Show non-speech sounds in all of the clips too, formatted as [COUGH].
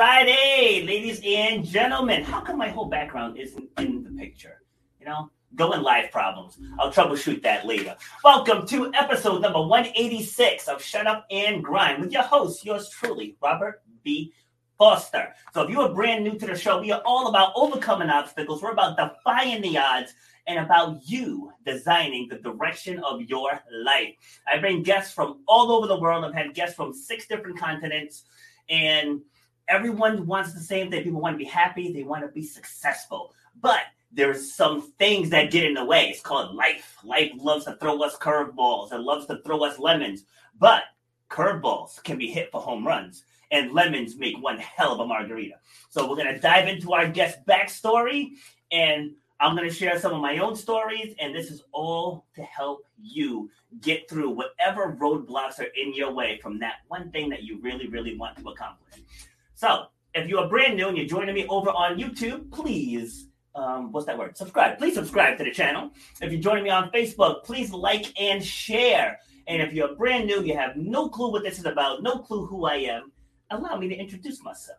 Friday, ladies and gentlemen. How come my whole background isn't in the picture? You know, going live problems. I'll troubleshoot that later. Welcome to episode number 186 of Shut Up and Grind with your host, yours truly, Robert B. Foster. So if you are brand new to the show, we are all about overcoming obstacles. We're about defying the odds and about you designing the direction of your life. I bring guests from all over the world. I've had guests from six different continents, and everyone wants the same thing. People want to be happy, they want to be successful. But there's some things that get in the way. It's called life. Life loves to throw us curveballs, it loves to throw us lemons. But curveballs can be hit for home runs, and lemons make one hell of a margarita. So we're to dive into our guest backstory and I'm to share some of my own stories, and this is all to help you get through whatever roadblocks are in your way from that one thing that you really, really want to accomplish. So, if you are brand new and you're joining me over on YouTube, please, um, what's that word? Subscribe. Please subscribe to the channel. If you're joining me on Facebook, please like and share. And if you're brand new, you have no clue what this is about, no clue who I am, allow me to introduce myself.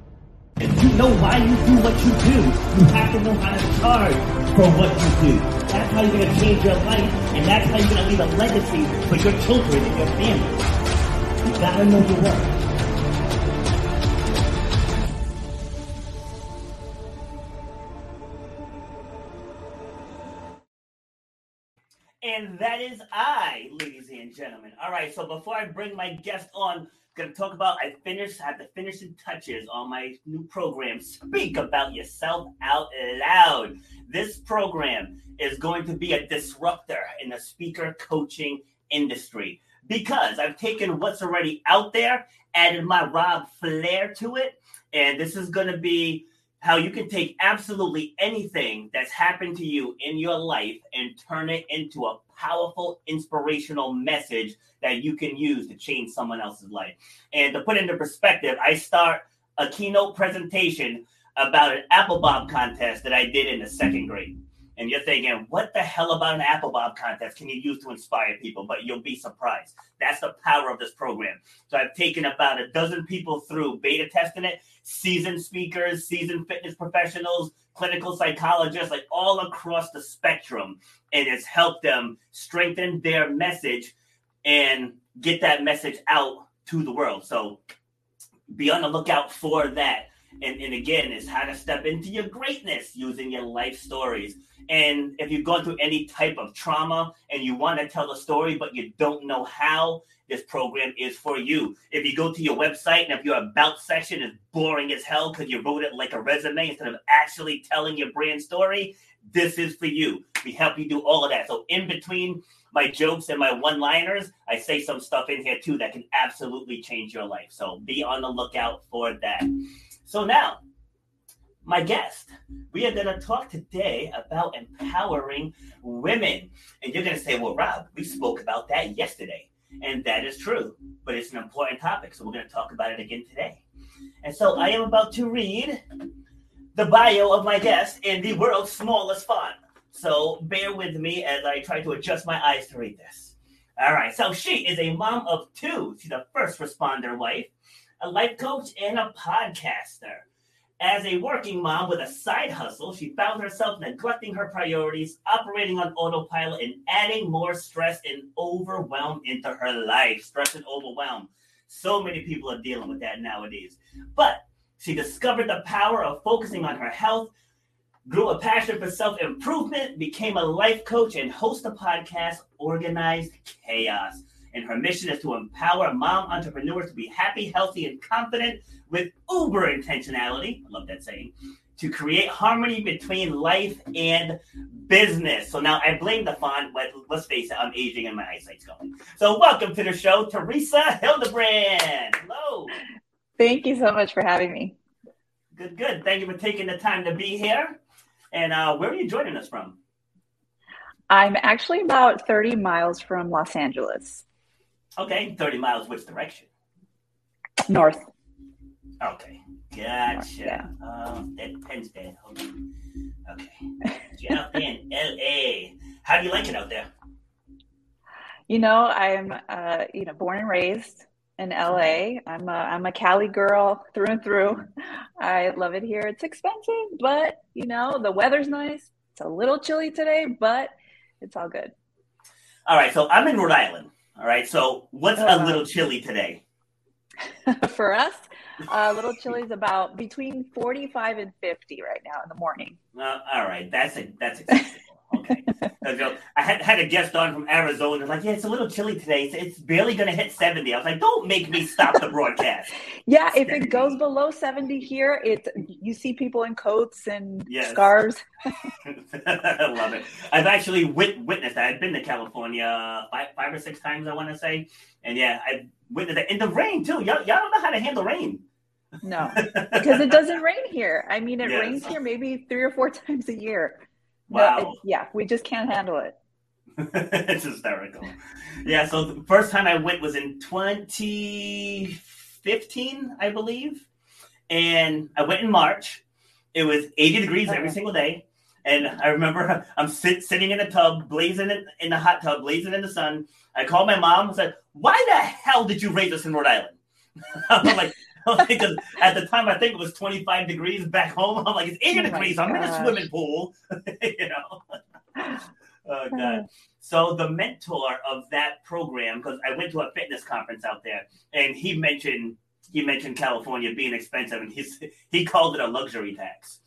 You know why you do what you do. You have to know how to charge for what you do. That's how you're going to change your life, and that's how you're going to leave a legacy for your children and your family. You got to know your worth. And that is I, ladies and gentlemen. All right, so before I bring my guest on, gonna talk about I finished have the finishing touches on my new program. Speak about yourself out loud. This program is going to be a disruptor in the speaker coaching industry because I've taken what's already out there, added my Rob flair to it, and this is to be how you can take absolutely anything that's happened to you in your life and turn it into a powerful, inspirational message that you can use to change someone else's life. And to put into perspective, I start a keynote presentation about an apple bob contest that I did in the second grade and you're thinking, what the hell about an apple bob contest can you use to inspire people? But you'll be surprised. That's the power of this program. So I've taken about a dozen people through beta testing it, seasoned speakers, seasoned fitness professionals, clinical psychologists, like all across the spectrum. And it's helped them strengthen their message and get that message out to the world. So be on the lookout for that. And, and again, is how to step into your greatness using your life stories. And if you've gone through any type of trauma and you want to tell a story, but you don't know how, this program is for you. If you go to your website and if your about section is boring as hell because you wrote it like a resume instead of actually telling your brand story, this is for you. We help you do all of that. So, in between my jokes and my one liners, I say some stuff in here too that can absolutely change your life. So, be on the lookout for that. So, now my guest. We are going to talk today about empowering women. And you're going to say, well, Rob, we spoke about that yesterday. And that is true, but it's an important topic. So we're going to talk about it again today. And so I am about to read the bio of my guest in the world's smallest font. So bear with me as I try to adjust my eyes to read this. All right. So she is a mom of two. She's a first responder wife, a life coach, and a podcaster. As a working mom with a side hustle, she found herself neglecting her priorities, operating on autopilot, and adding more stress and overwhelm into her life. Stress and overwhelm. So many people are dealing with that nowadays. But She discovered the power of focusing on her health, grew a passion for self improvement, became a life coach, and host a podcast, Organized Chaos. And her mission is to empower mom entrepreneurs to be happy, healthy, and confident with uber intentionality. I love that saying to create harmony between life and business. So now I blame the font, but let's face it, I'm aging and my eyesight's going. So welcome to the show, Teresa Hildebrand. Hello. Thank you so much for having me. Good, good. Thank you for taking the time to be here. And uh, where are you joining us from? I'm actually about 30 miles from Los Angeles. Okay, 30 miles, which direction? North. Okay. Gotcha. Yeah. Um, that. Hold on. Okay. You're out in LA. How do you like it out there? You know, I'm uh, you know, born and raised in LA. I'm a I'm a Cali girl through and through. I love it here. It's expensive, but you know, the weather's nice. It's a little chilly today, but it's all good. All right, so I'm in Rhode Island. All right, so what's uh, a little chilly today? [LAUGHS] For us, uh, Little chilly is about between 45 and 50 right now in the morning. Uh, all right. That's a, that's acceptable. Okay. [LAUGHS] I had, had a guest on from Arizona. Like, yeah, it's a little chilly today. It's, it's barely going to hit 70. I was like, don't make me stop the broadcast. [LAUGHS] yeah. If it goes below 70 here, it's, you see people in coats and yes. scarves. [LAUGHS] I love it. I've actually wit- witnessed that. I've been to California five, five or six times, I want to say. And yeah, I've witnessed it. In the rain, too. Y'all, y'all don't know how to handle rain. No, because it doesn't rain here. I mean, it yes. rains here maybe three or four times a year. Wow. No, yeah, we just can't handle it. [LAUGHS] it's hysterical. Yeah, so the first time I went was in 2015, I believe. And I went in March. It was 80 degrees every single day. And I remember [LAUGHS] I'm sit, sitting in a tub, blazing in, in the hot tub, blazing in the sun. I called my mom and said, Why the hell did you raise us in Rhode Island? [LAUGHS] I'm like, [LAUGHS] because at the time I think it was 25 degrees back home. I'm like, it's 80 oh degrees. I'm in a swimming pool. [LAUGHS] you know. [LAUGHS] oh god. Hmm. So the mentor of that program, because I went to a fitness conference out there, and he mentioned he mentioned California being expensive, and he's he called it a luxury tax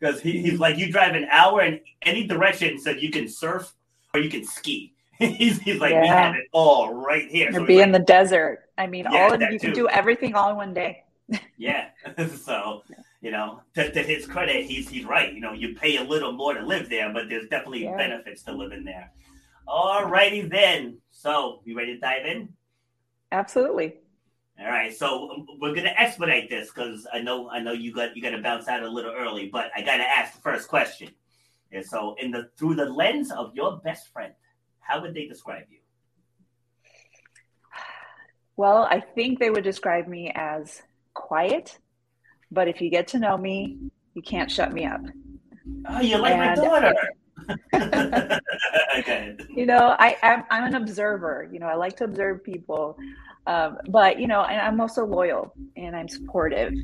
because he, he's like, you drive an hour in any direction, so you can surf or you can ski. [LAUGHS] he's, he's like, yeah. we have it all right here. So be like, in the desert. I mean, yeah, all of, you too. can do everything all in one day. [LAUGHS] yeah. [LAUGHS] so, you know, to, to, his credit, he's he's right. You know, you pay a little more to live there, but there's definitely yeah. benefits to living there. All righty then. So, you ready to dive in? Absolutely. All right, so um, we're gonna expedite this because I know I know you got you got to bounce out a little early, but I gotta ask the first question. And so, in the through the lens of your best friend, how would they describe you? Well, I think they would describe me as quiet, but if you get to know me, you can't shut me up. Oh, you're like and, my daughter. [LAUGHS] [LAUGHS] okay. You know, I, I'm, I'm an observer. You know, I like to observe people, um, but you know, and I'm also loyal and I'm supportive,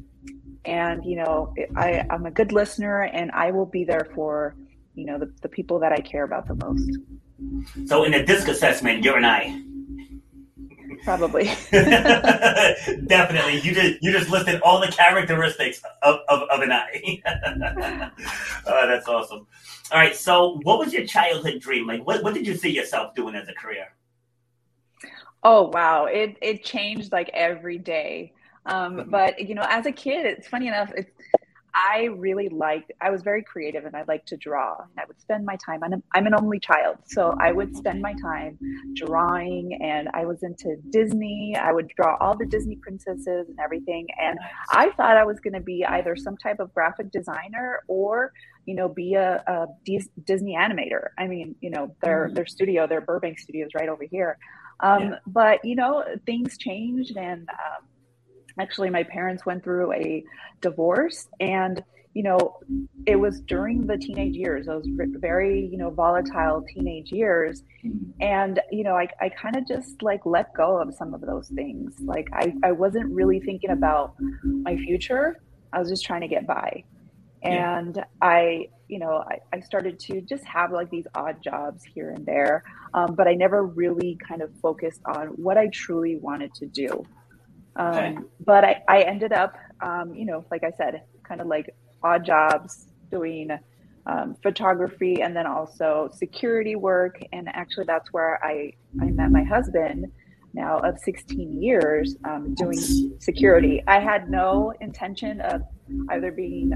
and you know, I, I'm a good listener, and I will be there for you know the, the people that I care about the most. So in a disc assessment, you're an I. Probably. [LAUGHS] Definitely. You just you just listed all the characteristics of, of, of an I. [LAUGHS] oh, that's awesome. All right. So what was your childhood dream? Like what, what did you see yourself doing as a career? Oh wow. It it changed like every day. Um, mm-hmm. but you know, as a kid, it's funny enough, it's I really liked, I was very creative and I liked to draw. And I would spend my time, I'm, I'm an only child. So I would spend my time drawing and I was into Disney. I would draw all the Disney princesses and everything. And I thought I was going to be either some type of graphic designer or, you know, be a, a Disney animator. I mean, you know, their, mm-hmm. their studio, their Burbank studio is right over here. Um, yeah. But, you know, things changed and, um, actually my parents went through a divorce and you know it was during the teenage years those very you know volatile teenage years. And you know i, I kind of just like let go of some of those things. Like I, I wasn't really thinking about my future. I was just trying to get by. And yeah. i you know I, I started to just have like these odd jobs here and there um, but i never really kind of focused on what i truly wanted to do Um, okay. But I, I ended up, um, you know, like I said, kind of like odd jobs doing um, photography and then also security work. And actually, that's where I, I met my husband now of 16 years um, doing security. I had no intention of either being,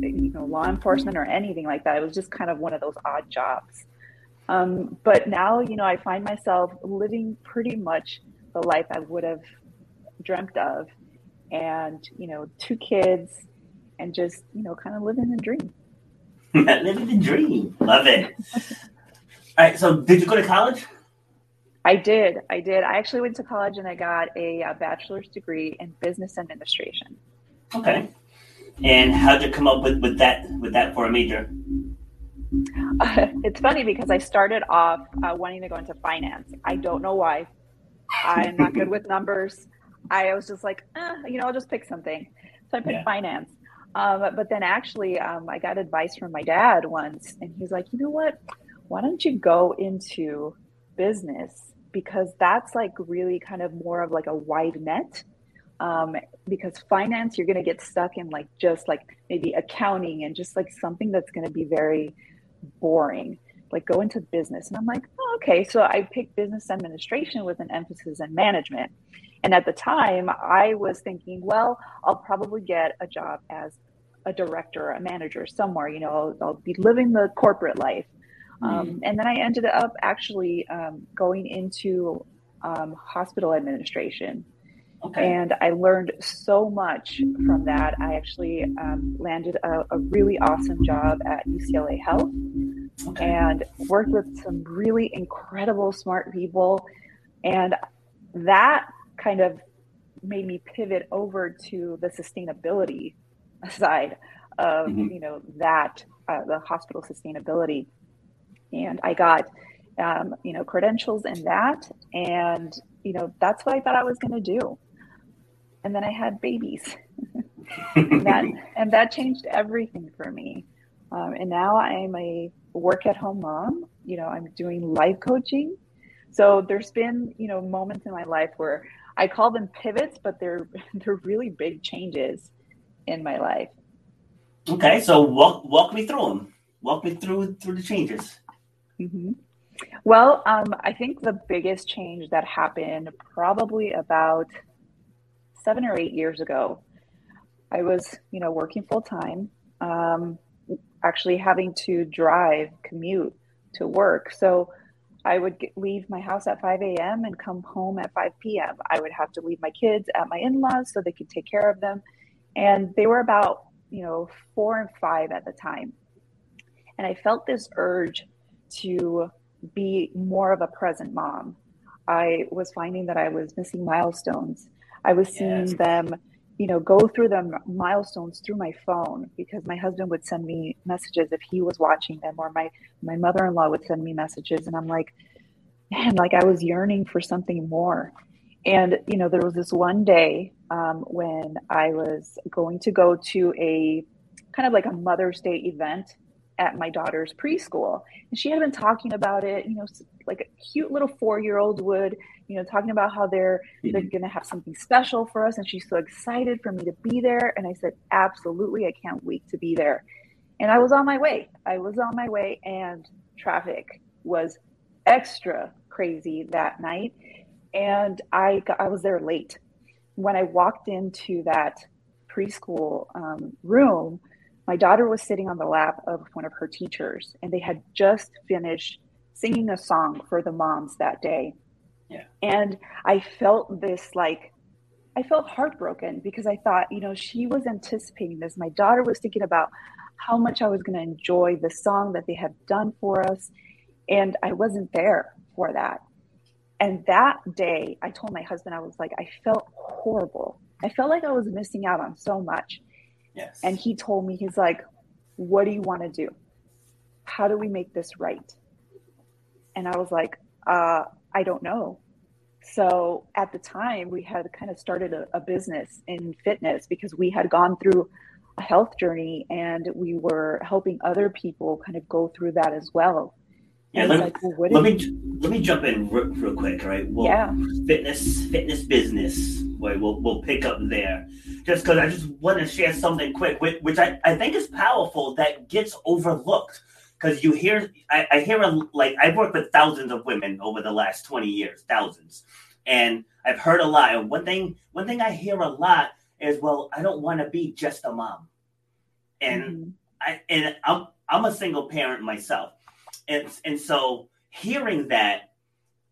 you know, law enforcement or anything like that. It was just kind of one of those odd jobs. Um, but now, you know, I find myself living pretty much the life I would have dreamt of, and you know, two kids, and just you know, kind of living the dream. [LAUGHS] living the dream, love it. All right, so did you go to college? I did. I did. I actually went to college and I got a, a bachelor's degree in business administration. Okay. And how'd you come up with, with that with that for a major? Uh, [LAUGHS] it's funny because I started off uh, wanting to go into finance. I don't know why. I'm not good with [LAUGHS] numbers. I was just like, eh, you know, I'll just pick something. So I picked yeah. finance. Um, but then actually, um, I got advice from my dad once, and he's like, you know what? Why don't you go into business? Because that's like really kind of more of like a wide net. Um, because finance, you're going to get stuck in like just like maybe accounting and just like something that's going to be very boring like go into business and i'm like oh, okay so i picked business administration with an emphasis in management and at the time i was thinking well i'll probably get a job as a director a manager somewhere you know i'll, I'll be living the corporate life mm. um, and then i ended up actually um, going into um, hospital administration Okay. And I learned so much from that. I actually um, landed a, a, really awesome job at UCLA Health okay. and worked with some really incredible, smart people. And that kind of made me pivot over to the sustainability side of, mm-hmm. you know, that, uh, the hospital sustainability. And I got, um, you know, credentials in that. And, you know, that's what I thought I was going to do and then I had babies. and that [LAUGHS] and that changed everything for me. Um, and now I'm a work at home mom. You know, I'm doing life coaching. So there's been you know moments in my life where I call them pivots, but they're [LAUGHS] they're really big changes in my life. Okay, so walk walk me through them. Walk me through through the changes. Mm-hmm. Well, um, I think the biggest change that happened probably about seven or eight years ago, I was, you know, working full time, um, actually having to drive, commute to work. So I would get, leave my house at 5 a.m. and come home at 5 p.m. I would have to leave my kids at my in laws so they could take care of them. And they were about, you know, four and five at the time. And I felt this urge to be more of a present mom. I was finding that I was missing milestones I was seeing yes. them, you know, go through the milestones through my phone because my husband would send me messages if he was watching them, or my my mother in law would send me messages, and I'm like, man, like I was yearning for something more. And you know, there was this one day um, when I was going to go to a kind of like a Mother's Day event at my daughter's preschool, and she had been talking about it, you know, like a cute little four year old would, you know, talking about how they're mm-hmm. they're gonna have something special for us, and she's so excited for me to be there. And I said, absolutely, I can't wait to be there. And I was on my way. I was on my way, and traffic was extra crazy that night, and I got, I was there late. When I walked into that preschool um, room, my daughter was sitting on the lap of one of her teachers, and they had just finished singing a song for the moms that day. Yeah. And I felt this like, I felt heartbroken because I thought, you know, she was anticipating this. My daughter was thinking about how much I was going to enjoy the song that they had done for us. And I wasn't there for that. And that day, I told my husband, I was like, I felt horrible. I felt like I was missing out on so much. Yes. And he told me, he's like, What do you want to do? How do we make this right? And I was like, uh, I don't know. So at the time, we had kind of started a, a, business in fitness because we had gone through a health journey and we were helping other people kind of go through that as well. Yeah, let, like, well, let me let me jump in real, real quick, right? Well, yeah. Fitness, fitness business. Wait, we'll we'll pick up there. Just because I just want to share something quick, which, which I, I think is powerful that gets overlooked. Because you hear, I, I hear a, like I've worked with thousands of women over the last twenty years, thousands, and I've heard a lot. And one thing, one thing I hear a lot is, well, I don't want to be just a mom, and mm-hmm. I and I'm I'm a single parent myself, and and so hearing that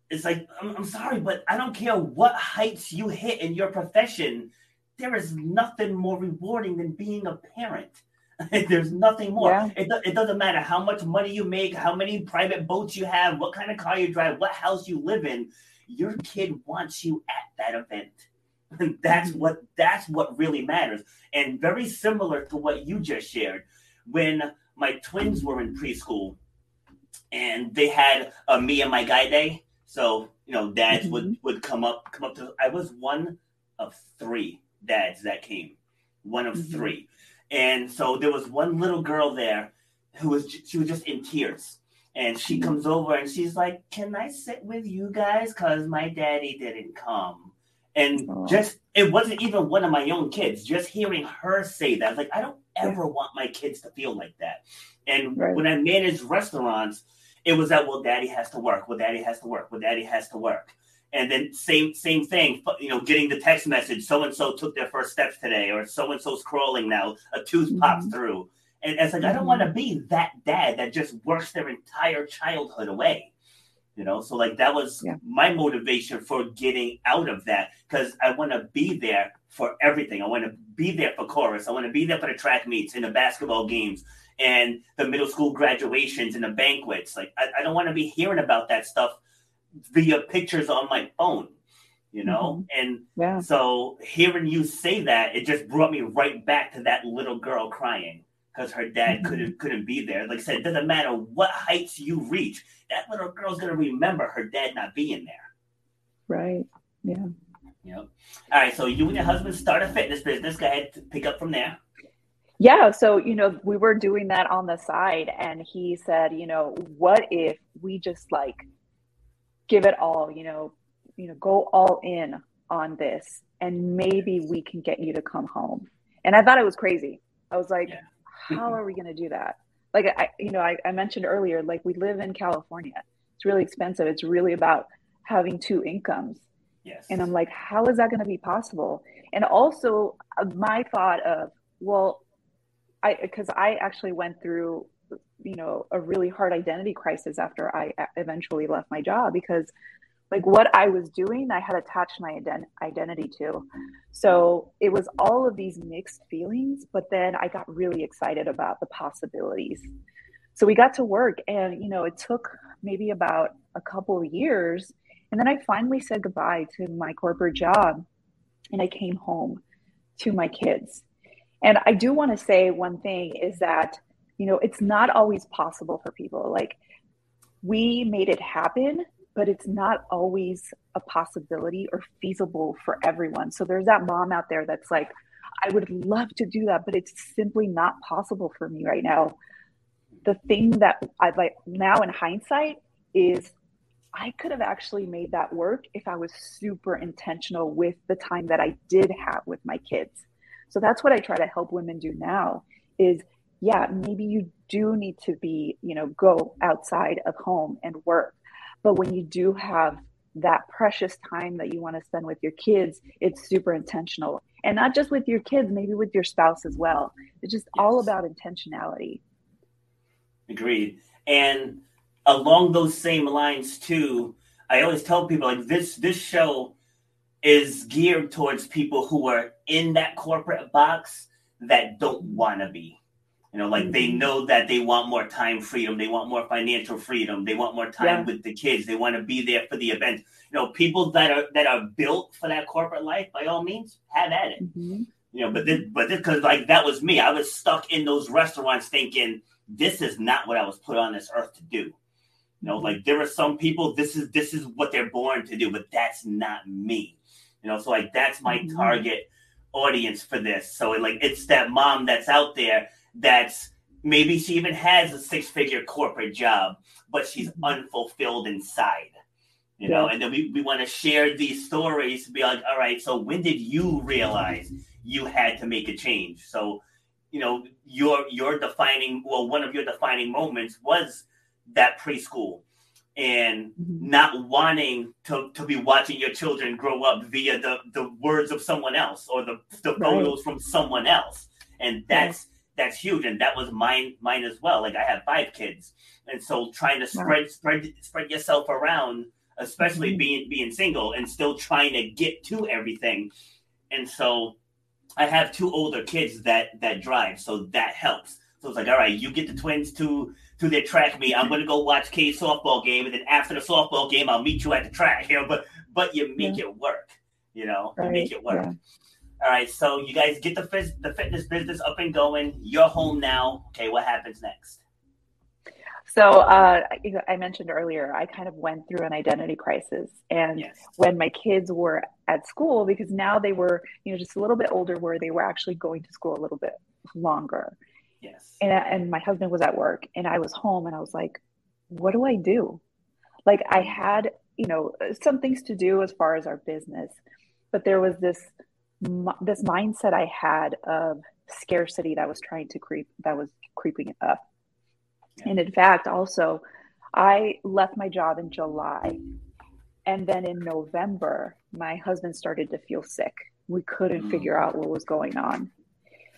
it's like I'm, I'm, sorry but i don't care what heights you hit in your profession there is nothing more rewarding than being a parent [LAUGHS] there's nothing more yeah. it, it doesn't matter how much money you make how many private boats you have what kind of car you drive what house you live in your kid wants you at that event and [LAUGHS] that's mm-hmm. what that's what really matters and very similar to what you just shared when my twins were in preschool and they had a me and my guy day. So you know, dads mm-hmm. would would come up come up to. I was one of three dads that came, one of mm-hmm. three, and so there was one little girl there who was she was just in tears. And she comes over and she's like, "Can I sit with you guys? Cause my daddy didn't come." And oh. just it wasn't even one of my own kids. Just hearing her say that, I was like, I don't ever want my kids to feel like that. And right. when I managed restaurants, it was that well, daddy has to work. Well, daddy has to work. Well, daddy has to work. And then same same thing, you know, getting the text message, so and so took their first steps today, or so and so's crawling now, a tooth mm-hmm. pops through. And it's like mm-hmm. I don't want to be that dad that just works their entire childhood away. You know, so like that was yeah. my motivation for getting out of that because I want to be there for everything. I want to be there for chorus. I want to be there for the track meets and the basketball games and the middle school graduations and the banquets. Like I, I don't want to be hearing about that stuff via pictures on my phone, you know? Mm-hmm. And yeah. so hearing you say that, it just brought me right back to that little girl crying because her dad mm-hmm. couldn't couldn't be there. Like I said, it doesn't matter what heights you reach, that little girl's gonna remember her dad not being there. Right. Yeah. Yep. All right. So you and your husband start a fitness business. Go ahead, pick up from there. Yeah, so you know, we were doing that on the side and he said, you know, what if we just like give it all, you know, you know, go all in on this and maybe we can get you to come home. And I thought it was crazy. I was like, yeah. how are we going to do that? Like I you know, I, I mentioned earlier like we live in California. It's really expensive. It's really about having two incomes. Yes. And I'm like, how is that going to be possible? And also uh, my thought of, well, I because I actually went through you know a really hard identity crisis after I eventually left my job because like what I was doing I had attached my ident- identity to. So it was all of these mixed feelings but then I got really excited about the possibilities. So we got to work and you know it took maybe about a couple of years and then I finally said goodbye to my corporate job and I came home to my kids. And I do want to say one thing is that, you know, it's not always possible for people. Like we made it happen, but it's not always a possibility or feasible for everyone. So there's that mom out there that's like, I would love to do that, but it's simply not possible for me right now. The thing that I like now in hindsight is I could have actually made that work if I was super intentional with the time that I did have with my kids. So that's what I try to help women do now is yeah, maybe you do need to be, you know, go outside of home and work. But when you do have that precious time that you want to spend with your kids, it's super intentional. And not just with your kids, maybe with your spouse as well. It's just yes. all about intentionality. Agreed. And along those same lines too, I always tell people like this this show is geared towards people who are in that corporate box that don't want to be. You know, like mm-hmm. they know that they want more time freedom, they want more financial freedom, they want more time yeah. with the kids, they want to be there for the event. You know, people that are that are built for that corporate life, by all means, have at it. Mm-hmm. You know, but this, but this, because like that was me. I was stuck in those restaurants thinking this is not what I was put on this earth to do. You know, mm-hmm. like there are some people. This is this is what they're born to do, but that's not me. You know, so like that's my mm-hmm. target audience for this. So like it's that mom that's out there that's maybe she even has a six figure corporate job, but she's mm-hmm. unfulfilled inside. You know, and then we, we want to share these stories to be like, all right, so when did you realize you had to make a change? So, you know, your your defining well, one of your defining moments was that preschool and mm-hmm. not wanting to, to be watching your children grow up via the, the words of someone else or the, the right. photos from someone else. And that's that's huge. And that was mine mine as well. Like I have five kids. And so trying to spread spread spread yourself around, especially mm-hmm. being being single and still trying to get to everything. And so I have two older kids that that drive, so that helps. So it's like, all right, you get the twins to to their track meet. I'm gonna go watch K's softball game, and then after the softball game, I'll meet you at the track. [LAUGHS] You know, but but you make yeah. it work. You know, right. you make it work. Yeah. All right, so you guys get the the fitness business up and going. You're home now. Okay, what happens next? So uh, I mentioned earlier, I kind of went through an identity crisis, and yes. when my kids were at school, because now they were, you know, just a little bit older, where they were actually going to school a little bit longer. Yes. And and my husband was at work, and I was home, and I was like, "What do I do?" Like I had, you know, some things to do as far as our business, but there was this this mindset I had of scarcity that was trying to creep that was creeping up. Yeah. And in fact, also, I left my job in July. And then in November, my husband started to feel sick. We couldn't mm. figure out what was going on.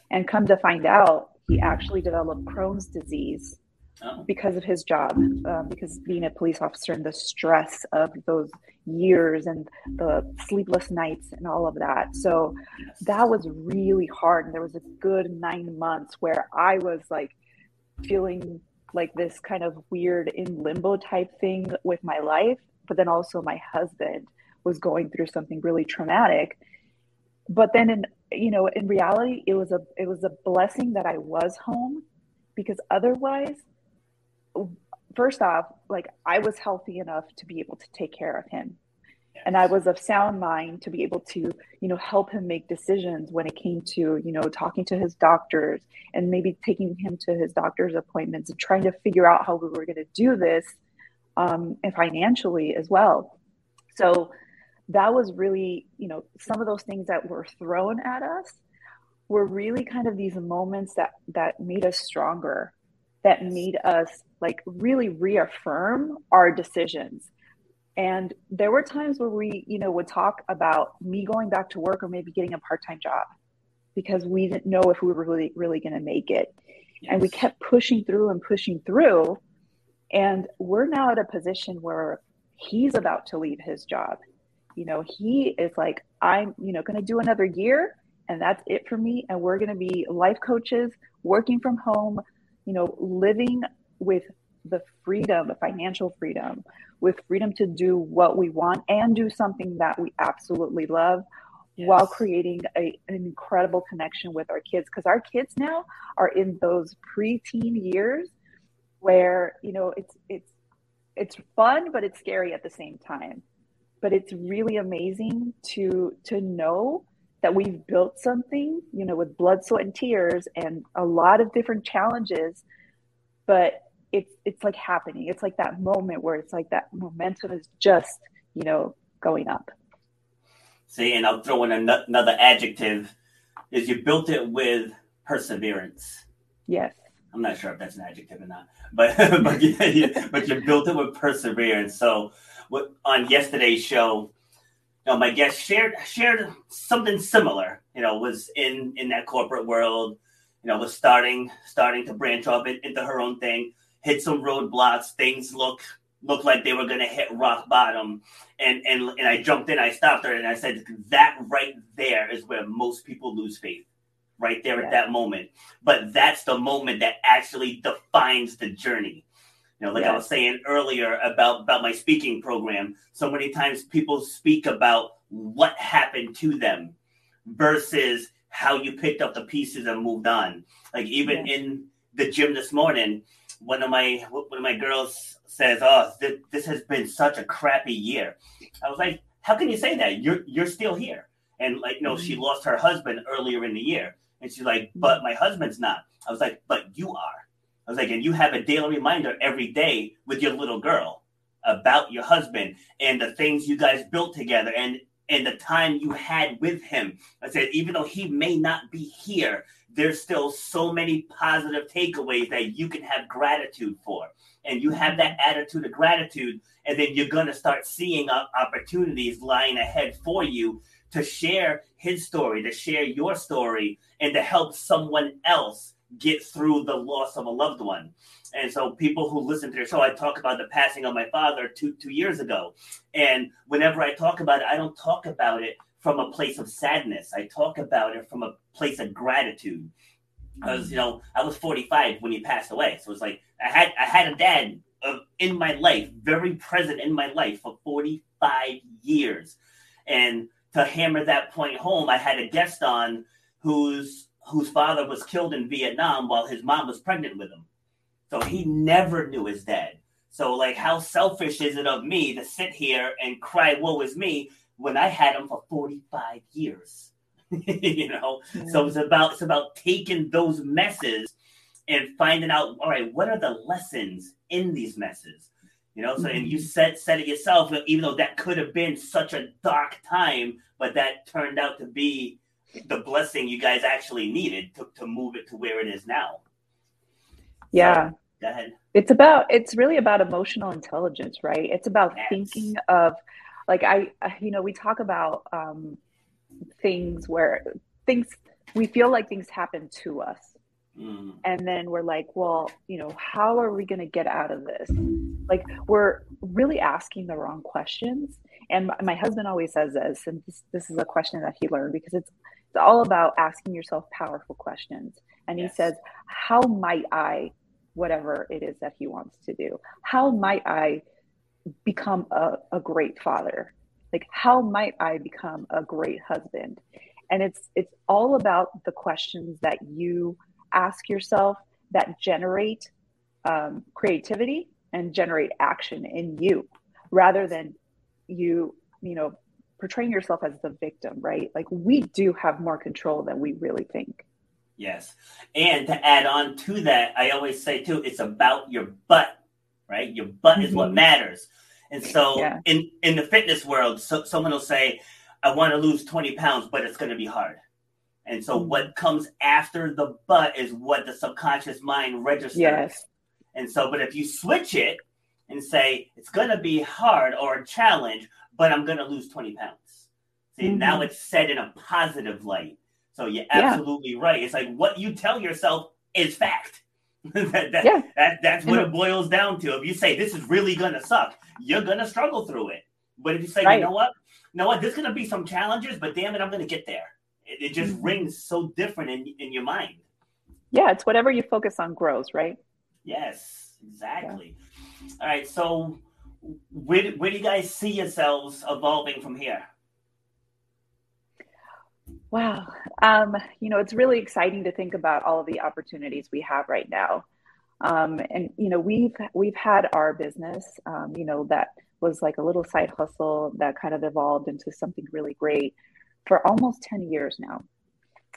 And come to find out, he actually developed Crohn's disease oh. because of his job, um, because being a police officer and the stress of those years and the sleepless nights and all of that. So that was really hard. And there was a good nine months where I was like feeling like this kind of weird in limbo type thing with my life. But then also my husband was going through something really traumatic. But then in you know, in reality, it was a it was a blessing that I was home because otherwise first off, like I was healthy enough to be able to take care of him. And I was of sound mind to be able to, you know, help him make decisions when it came to, you know, talking to his doctors and maybe taking him to his doctor's appointments and trying to figure out how we were going to do this um, and financially as well. So that was really, you know, some of those things that were thrown at us were really kind of these moments that that made us stronger, that made us like really reaffirm our decisions and there were times where we, you know, would talk about me going back to work or maybe getting a part-time job because we didn't know if we were really, really going to make it. Yes. And we kept pushing through and pushing through. And we're now at a position where he's about to leave his job. You know, he is like, I'm, you know, going to do another year and that's it for me. And we're going to be life coaches, working from home, you know, living with the freedom, the financial freedom, with freedom to do what we want and do something that we absolutely love yes. while creating a, an incredible connection with our kids. Because our kids now are in those preteen years where, you know, it's, it's, it's fun, but it's scary at the same time. But it's really amazing to, to know that we've built something, you know, with blood, sweat, and tears and a lot of different challenges. But it's it's like happening. It's like that moment where it's like that momentum is just you know going up. See and i'll throw in another adjective is you built it with perseverance. Yes. I'm not sure if that's an adjective or not but [LAUGHS] but, you, [LAUGHS] but you built it with perseverance. So what on yesterday's show know, my guest shared shared something similar you know was in in that corporate world you know was starting starting to branch off into her own thing hit some roadblocks. Things look looked like they were going to hit rock bottom, and and and I jumped in. I stopped her, and I said that right there is where most people lose faith. Right there yeah. at that moment, but that's the moment that actually defines the journey. You know, like yes. I was saying earlier about about my speaking program. So many times people speak about what happened to them versus how you picked up the pieces and moved on. Like even yeah. in the gym this morning, one of my one of my girls says, "Oh, th- this has been such a crappy year." I was like, "How can you say that? You're you're still here." And like, you know, she mm-hmm. lost her husband earlier in the year, and she's like, "But my husband's not." I was like, "But you are." I was like, "And you have a daily reminder every day with your little girl." about your husband and the things you guys built together and and the time you had with him. I said, even though he may not be here, there's still so many positive takeaways that you can have gratitude for. And you have that attitude of gratitude, and then you're going to start seeing uh, opportunities lying ahead for you to share his story, to share your story, and to help someone else get through the loss of a loved one. And so people who listen to the show, I talk about the passing of my father two two years ago. And whenever I talk about it, I don't talk about it from a place of sadness. I talk about it from a place of gratitude. Because you know, I was 45 when he passed away. So it's like I had I had a dad uh, in my life, very present in my life for 45 years. And to hammer that point home, I had a guest on whose whose father was killed in Vietnam while his mom was pregnant with him. So he never knew his dad. So like how selfish is it of me to sit here and cry woe is me when I had him for 45 years? [LAUGHS] you know? Mm-hmm. So it's about it's about taking those messes and finding out, all right, what are the lessons in these messes? You know, so mm-hmm. and you said said it yourself, even though that could have been such a dark time, but that turned out to be the blessing you guys actually needed to, to move it to where it is now. Yeah. So, go ahead. It's about it's really about emotional intelligence, right? It's about yes. thinking of like I you know, we talk about um things where things we feel like things happen to us. Mm. And then we're like, well, you know, how are we going to get out of this? Like, we're really asking the wrong questions. And my, my husband always says this, and this, this is a question that he learned because it's it's all about asking yourself powerful questions. And yes. he says, How might I, whatever it is that he wants to do, how might I become a, a great father? Like, how might I become a great husband? And it's it's all about the questions that you ask yourself that generate um, creativity and generate action in you rather than you you know portraying yourself as the victim, right? Like we do have more control than we really think. Yes. And to add on to that, I always say too, it's about your butt, right? Your butt mm-hmm. is what mm-hmm. matters. And so yeah. in, in the fitness world, so, someone will say, I want to lose 20 pounds, but it's going to be hard. And so mm-hmm. what comes after the butt is what the subconscious mind registers. Yes. And so, but if you switch it and say it's going to be hard or a challenge, but I'm going to lose 20 pounds. See, mm-hmm. now it's said in a positive light. So you're absolutely yeah. right. It's like what you tell yourself is fact. [LAUGHS] that, that, yeah. that, that's what it boils down to. If you say this is really going to suck, you're going to struggle through it. But if you say, right. you know what, you know what, there's going to be some challenges, but damn it, I'm going to get there. It, it just mm-hmm. rings so different in, in your mind. Yeah, it's whatever you focus on grows, right? Yes, exactly. Yeah. All right, so where, where do you guys see yourselves evolving from here? Wow. Um, you know, it's really exciting to think about all of the opportunities we have right now. Um, and you know, we've we've had our business, um, you know, that was like a little side hustle that kind of evolved into something really great for almost 10 years now.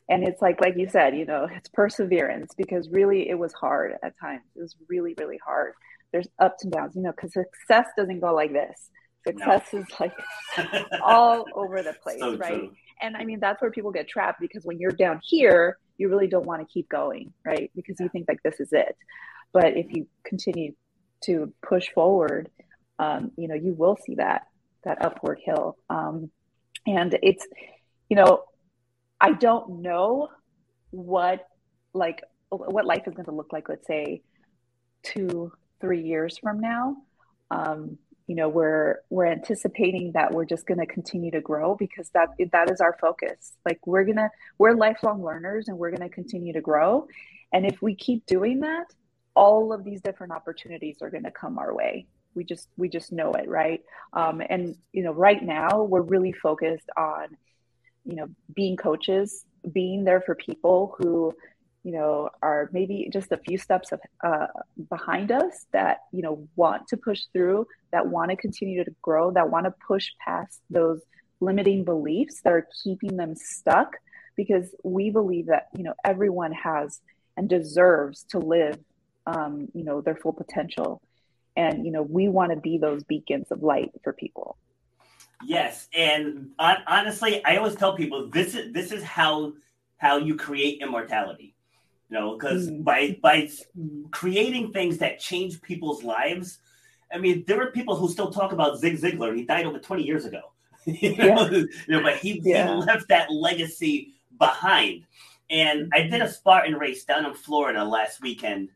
And it's like like you said, you know, it's perseverance because really it was hard at times. It was really, really hard there's ups and downs, you know, because success doesn't go like this. Success no. is like [LAUGHS] all over the place, so right? True. And I mean, that's where people get trapped because when you're down here, you really don't want to keep going, right? Because you think like this is it. But if you continue to push forward, um, you know, you will see that that upward hill. Um, and it's, you know, I don't know what like what life is going to look like. Let's say two three years from now. Um, you know, we're we're anticipating that we're just going to continue to grow because that that is our focus. Like we're gonna we're lifelong learners and we're going to continue to grow. And if we keep doing that, all of these different opportunities are going to come our way. We just we just know it, right? Um, and you know, right now we're really focused on, you know, being coaches, being there for people who you know, are maybe just a few steps of, uh, behind us that, you know, want to push through, that want to continue to grow, that want to push past those limiting beliefs that are keeping them stuck. Because we believe that, you know, everyone has and deserves to live, um, you know, their full potential. and you know we want to be those beacons of light for people yes and on, honestly i always tell people this is this is how how you create immortality you know because mm. by by creating things that change people's lives i mean there are people who still talk about zig ziglar he died over 20 years ago [LAUGHS] you, know? Yeah. you know but he, yeah. he left that legacy behind and i did a spartan race down in florida last weekend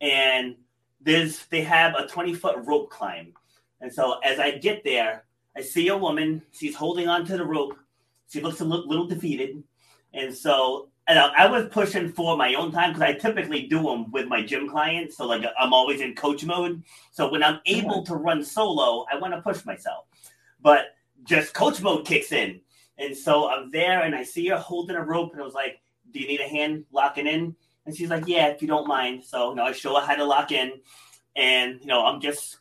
and there's they have a 20 foot rope climb and so as i get there i see a woman she's holding on to the rope she looks a little, little defeated and so and I, I was pushing for my own time because I typically do them with my gym clients. So like I'm always in coach mode. So when I'm able to run solo, I want to push myself. But just coach mode kicks in. And so I'm there and I see her holding a rope and I was like, Do you need a hand locking in? And she's like, Yeah, if you don't mind. So you know, I show her how to lock in. And you know, I'm just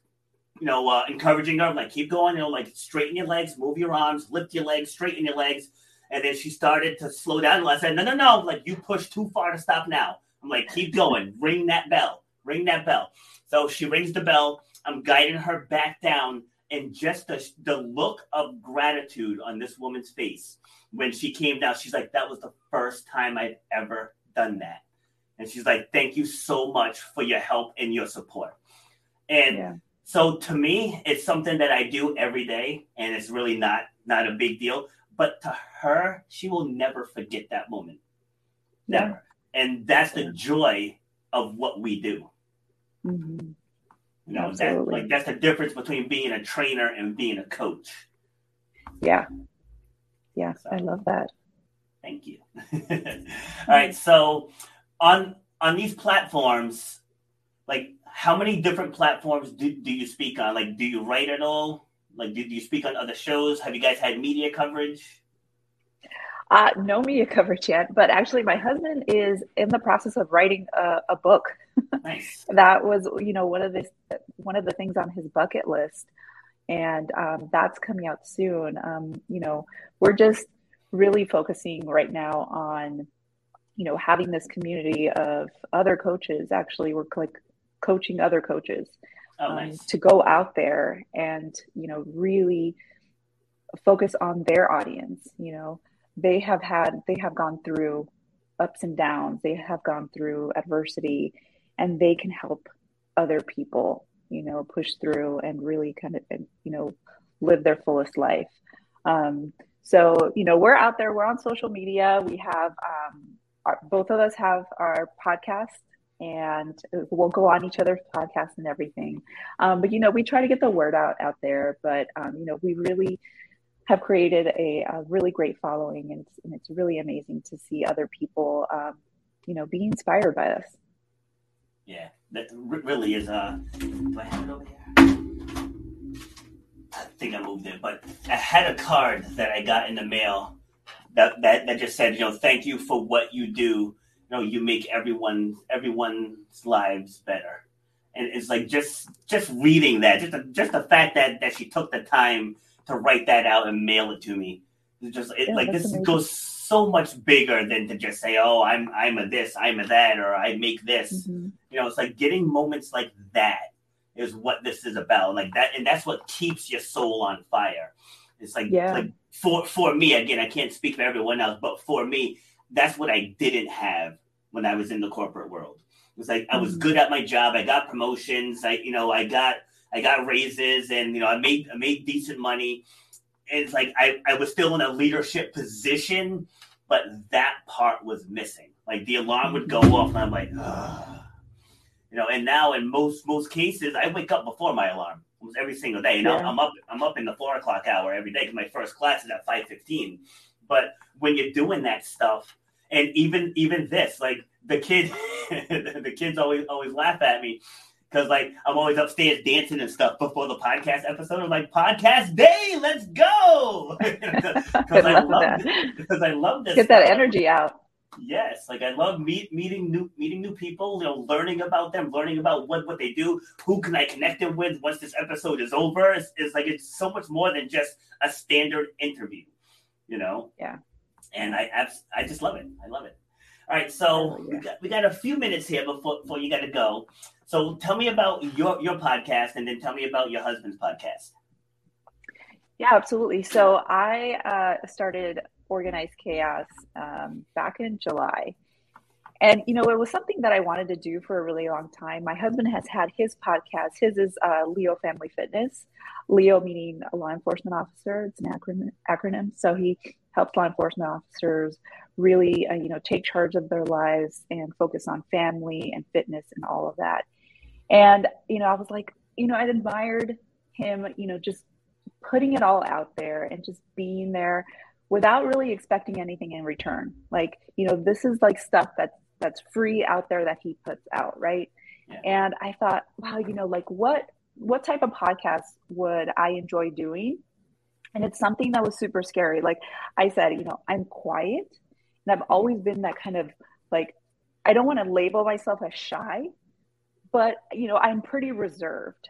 you know, uh, encouraging her, I'm like, keep going, you know, like straighten your legs, move your arms, lift your legs, straighten your legs. And then she started to slow down. And I said, no, no, no. Like, you pushed too far to stop now. I'm like, keep going. Ring that bell. Ring that bell. So she rings the bell. I'm guiding her back down. And just the, the look of gratitude on this woman's face when she came down, she's like, that was the first time I've ever done that. And she's like, thank you so much for your help and your support. And yeah. so to me, it's something that I do every day. And it's really not not a big deal. But to her, she will never forget that moment. Never. Yeah. And that's the joy of what we do. Mm-hmm. You know, that, like that's the difference between being a trainer and being a coach. Yeah. Yeah, so, I love that. Thank you. [LAUGHS] All right, so on on these platforms, like how many different platforms do, do you speak on? Like, do you write at all? Like, did you speak on other shows? Have you guys had media coverage? Uh, no media coverage yet, but actually, my husband is in the process of writing a, a book. [LAUGHS] Nice. that was, you know, one of the one of the things on his bucket list, and um, that's coming out soon. Um, you know, we're just really focusing right now on, you know, having this community of other coaches. Actually, we're like coaching other coaches oh, um, to go out there and you know really focus on their audience you know. They have had they have gone through ups and downs. They have gone through adversity and they can help other people you know push through and really kind of you know live their fullest life. Um, so you know we're out there. We're on social media. We have um, our, both of us have our podcast and we'll go on each other's podcasts and everything. Um, but you know, we try to get the word out out there. But um, you know, we really have created a, a really great following, and it's, and it's, really amazing to see other people, um, you know, be inspired by us. Yeah, that really is. Uh, do I have it over here? I think I moved it, but I had a card that I got in the mail that that, that just said, you know, thank you for what you do you know you make everyone everyone's lives better and it's like just just reading that just the, just the fact that that she took the time to write that out and mail it to me it's just it, yeah, like this amazing. goes so much bigger than to just say oh i'm i'm a this i'm a that or i make this mm-hmm. you know it's like getting moments like that is what this is about like that and that's what keeps your soul on fire it's like yeah. like for for me again i can't speak for everyone else but for me that's what I didn't have when I was in the corporate world. It was like I was mm. good at my job. I got promotions. I, you know, I got I got raises, and you know, I made I made decent money. And it's like I, I was still in a leadership position, but that part was missing. Like the alarm would go off, and I'm like, Ugh. you know. And now, in most most cases, I wake up before my alarm almost every single day. You know, yeah. I'm up I'm up in the four o'clock hour every day because my first class is at five fifteen. But when you're doing that stuff, and even even this, like the kid, [LAUGHS] the kids always always laugh at me because like I'm always upstairs dancing and stuff before the podcast episode. I'm like, podcast day, let's go! [LAUGHS] Because I, [LAUGHS] I, love because I love this. Get that energy out. Yes, like I love meet, meeting new meeting new people. You know, learning about them, learning about what what they do. Who can I connect them with once this episode is over? It's, it's like it's so much more than just a standard interview you know? Yeah. And I, I just love it. I love it. All right, so we, got, we got a few minutes here before, before you got to go. So tell me about your your podcast, and then tell me about your husband's podcast. Yeah, absolutely. So I uh, started Organized Chaos um, back in July. And, you know, it was something that I wanted to do for a really long time. My husband has had his podcast. His is uh, Leo Family Fitness. Leo meaning a law enforcement officer. It's an acronym. acronym. So he helps law enforcement officers really, uh, you know, take charge of their lives and focus on family and fitness and all of that. And, you know, I was like, you know, I admired him, you know, just putting it all out there and just being there without really expecting anything in return. Like, you know, this is like stuff that's that's free out there that he puts out, right? Yeah. And I thought, wow, you know, like what what type of podcast would I enjoy doing? And it's something that was super scary. Like I said, you know, I'm quiet and I've always been that kind of like I don't want to label myself as shy, but you know, I'm pretty reserved.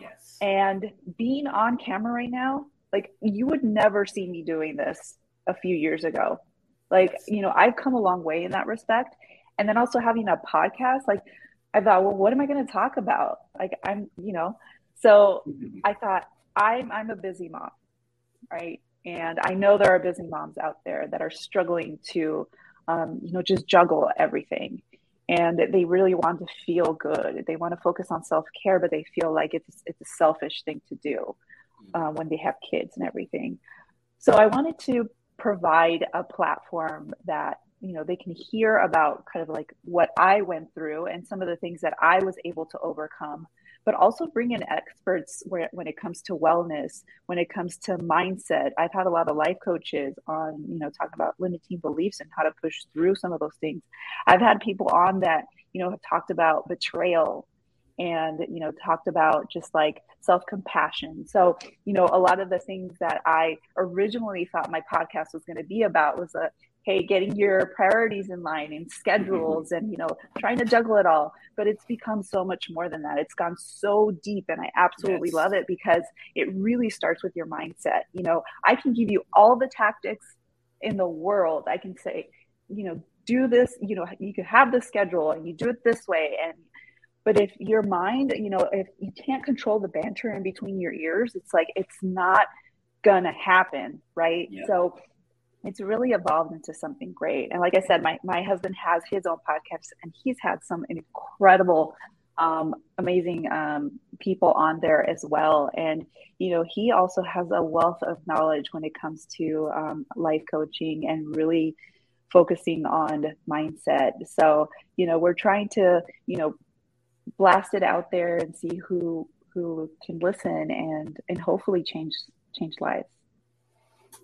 Yes. And being on camera right now, like you would never see me doing this a few years ago. Like, yes. you know, I've come a long way in that respect. And then also having a podcast, like I thought, well, what am I going to talk about? Like I'm, you know, so mm-hmm. I thought I'm I'm a busy mom, right? And I know there are busy moms out there that are struggling to, um, you know, just juggle everything and they really want to feel good. They want to focus on self care, but they feel like it's it's a selfish thing to do uh, when they have kids and everything. So I wanted to provide a platform that you know they can hear about kind of like what I went through and some of the things that I was able to overcome but also bring in experts where, when it comes to wellness, when it comes to mindset. I've had a lot of life coaches on, you know, talking about limiting beliefs and how to push through some of those things. I've had people on that, you know, have talked about betrayal and, you know, talked about just like self compassion. So, you know, a lot of the things that I originally thought my podcast was going to be about was a hey getting your priorities in line and schedules and you know trying to juggle it all. But it's become so much more than that. It's gone so deep and i absolutely yes. love it because it really starts with your mindset. You know i can give you all the tactics in the world. I can say you know do this you know you could have the schedule and you do it this way. And but if your mind you know if you can't control the banter in between your ears it's like it's not gonna happen right? Yeah. so it's really evolved into something great. And like I said, my, my husband has his own podcast and he's had some incredible, um, amazing um, people on there as well. And, you know, he also has a wealth of knowledge when it comes to um, life coaching and really focusing on mindset. So, you know, we're trying to, you know, blast it out there and see who who can listen and and hopefully change change lives.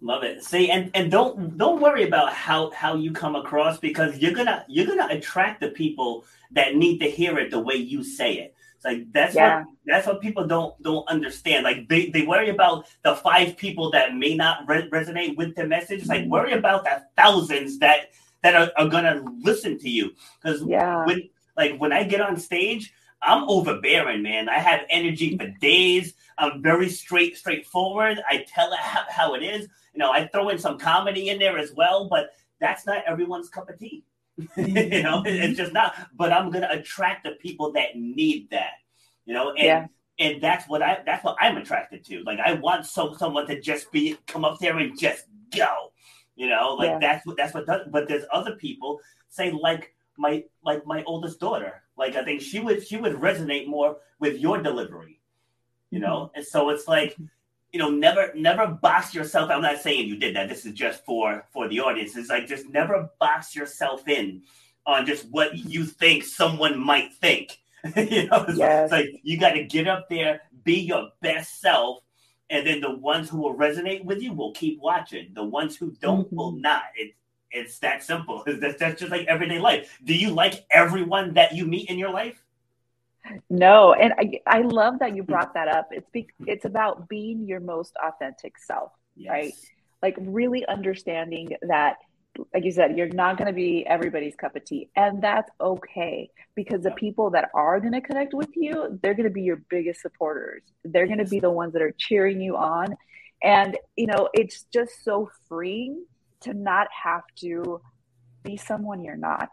Love it. See, and and don't don't worry about how how you come across because you're gonna you're gonna attract the people that need to hear it the way you say it. It's like that's yeah. what that's what people don't don't understand. Like they, they worry about the five people that may not re- resonate with the message. It's like mm-hmm. worry about the thousands that that are, are gonna listen to you. Because yeah. when like when I get on stage, I'm overbearing, man. I have energy for days. I'm very straight, straightforward. I tell it [LAUGHS] how, how it is. You know, I throw in some comedy in there as well, but that's not everyone's cup of tea. [LAUGHS] you know, it's just not. But I'm gonna attract the people that need that. You know, and yeah. and that's what I that's what I'm attracted to. Like I want so someone to just be come up there and just go. You know, like yeah. that's what that's what does. But there's other people say like my like my oldest daughter. Like I think she would she would resonate more with your delivery. You know, mm-hmm. and so it's like you know, never never box yourself. I'm not saying you did that. This is just for for the audience. It's like just never box yourself in on just what you think someone might think. [LAUGHS] you know, it's, yes. it's like you got to get up there, be your best self, and then the ones who will resonate with you will keep watching. The ones who don't mm-hmm. will not. It, it's that simple. [LAUGHS] That's, that's just like everyday life. Do you like everyone that you meet in your life? No, and I I love that you hmm. brought that up. It's be, it's about being your most authentic self, yes. right? Like really understanding that like you said, you're not going to be everybody's cup of tea, and that's okay because the people that are going to connect with you, they're going to be your biggest supporters. They're going to be the ones that are cheering you on, and you know it's just so freeing to not have to be someone you're not.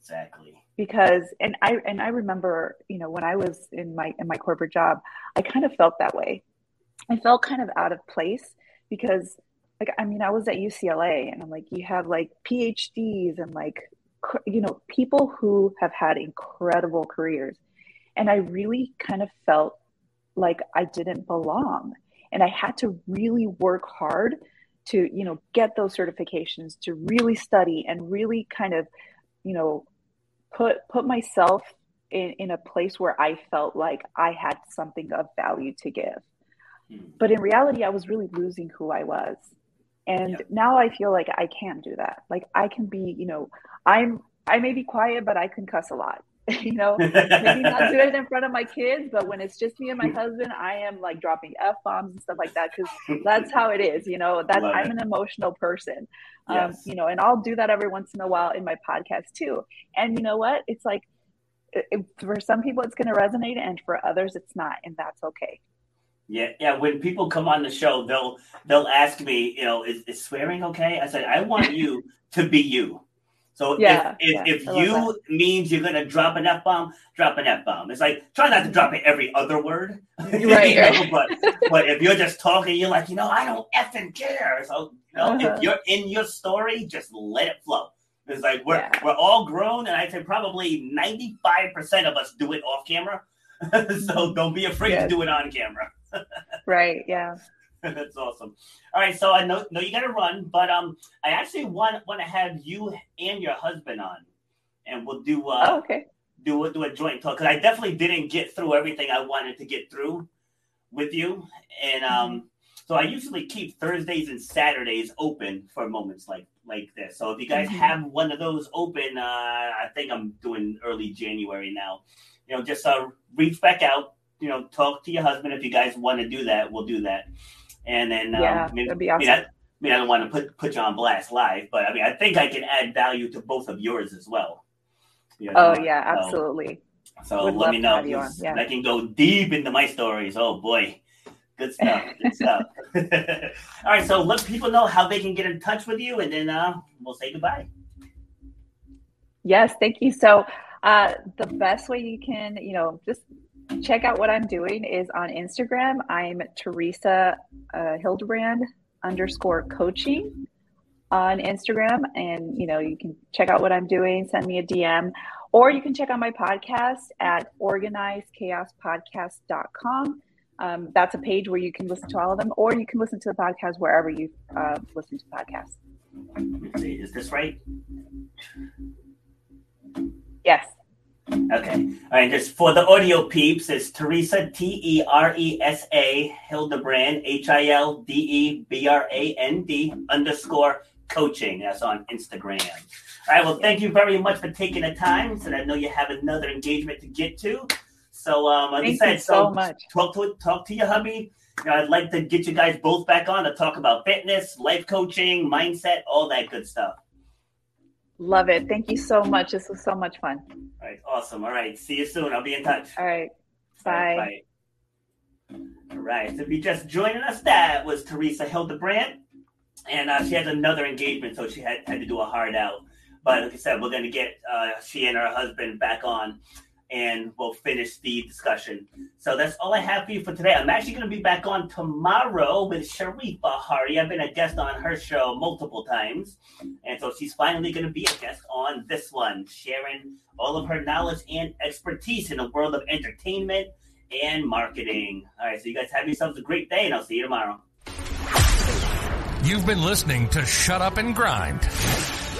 Exactly. Because and I and I remember, you know, when I was in my in my corporate job, I kind of felt that way. I felt kind of out of place because like I mean, I was at UCLA and I'm like you have like PhDs and like you know, people who have had incredible careers. And I really kind of felt like I didn't belong. And I had to really work hard to, you know, get those certifications, to really study and really kind of, you know, put put myself in, in a place where I felt like I had something of value to give. Hmm. But in reality, I was really losing who I was. And yeah. now I feel like I can do that. Like I can be, you know, I'm I may be quiet, but I can cuss a lot. [LAUGHS] you know, maybe not do it [LAUGHS] in front of my kids, but when it's just me and my husband, I am like dropping f bombs and stuff like that because that's how it is. You know, that Love I'm it. an emotional person. Um, yes. Um, you know, and I'll do that every once in a while in my podcast too. And you know what? It's like it, for some people it's going to resonate, and for others it's not, and that's okay. Yeah, yeah. When people come on the show, they'll they'll ask me, you know, is, is swearing okay? I said, I want you to be you. So yeah, if, if, yeah, if you means you're gonna drop an f bomb, drop an f bomb. It's like try not to drop it every other word, [LAUGHS] right? know, but but if you're just talking, you're like, you know, I don't effing care. So you know, uh-huh. if you're in your story, just let it flow. It's like we're yeah. we're all grown, and I'd say probably ninety five percent of us do it off camera. [LAUGHS] so mm-hmm. don't be afraid yes. to do it on camera. [LAUGHS] right. Yeah. [LAUGHS] That's awesome. All right, so I know, know you got to run, but um, I actually want want to have you and your husband on, and we'll do uh, oh, okay, do do a joint talk because I definitely didn't get through everything I wanted to get through with you, and um, mm-hmm. so I usually keep Thursdays and Saturdays open for moments like like this. So if you guys mm-hmm. have one of those open, uh, I think I'm doing early January now. You know, just uh, reach back out. You know, talk to your husband if you guys want to do that. We'll do that. And then, um, yeah, mean, that'd be awesome. I mean, I, I mean, I don't want to put put you on blast live, but I mean, I think I can add value to both of yours as well. You know? Oh yeah, absolutely. So, so let me know. Yeah. I can go deep into my stories. Oh boy, good stuff. Good [LAUGHS] stuff. [LAUGHS] All right, so let people know how they can get in touch with you, and then uh, we'll say goodbye. Yes, thank you. So uh, the best way you can, you know, just check out what I'm doing is on Instagram. I'm Teresa uh, Hildebrand underscore coaching on Instagram. And, you know, you can check out what I'm doing, send me a DM, or you can check out my podcast at organizedchaospodcast.com. Um, that's a page where you can listen to all of them, or you can listen to the podcast wherever you uh, listen to podcasts. Is this right? Yes. Okay. All right. Just for the audio peeps, it's Teresa T E R E S A Hildebrand H I L D E B R A N D underscore coaching. That's on Instagram. All right. Well, thank you very much for taking the time. So I know you have another engagement to get to. So um, like thank I said, so, so much. Talk to talk to your hubby. You know, I'd like to get you guys both back on to talk about fitness, life coaching, mindset, all that good stuff. Love it. Thank you so much. This was so much fun. All right. Awesome. All right. See you soon. I'll be in touch. All right. Bye. All right. Bye. All right. So if you just joining us, that was Teresa Hildebrand. And uh, she has another engagement, so she had, had to do a hard out. But like I said, we're going to get uh, she and her husband back on and we'll finish the discussion. So that's all I have for you for today. I'm actually going to be back on tomorrow with Sharifa Hari. I've been a guest on her show multiple times. And so she's finally going to be a guest on this one, sharing all of her knowledge and expertise in the world of entertainment and marketing. All right, so you guys have yourselves a great day, and I'll see you tomorrow. You've been listening to Shut Up and Grind.